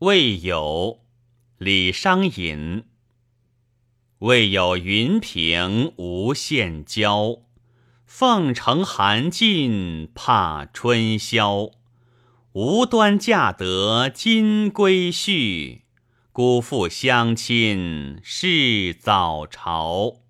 未有李商隐，未有云平无限娇，凤城寒尽怕春宵，无端嫁得金龟婿，辜负相亲是早朝。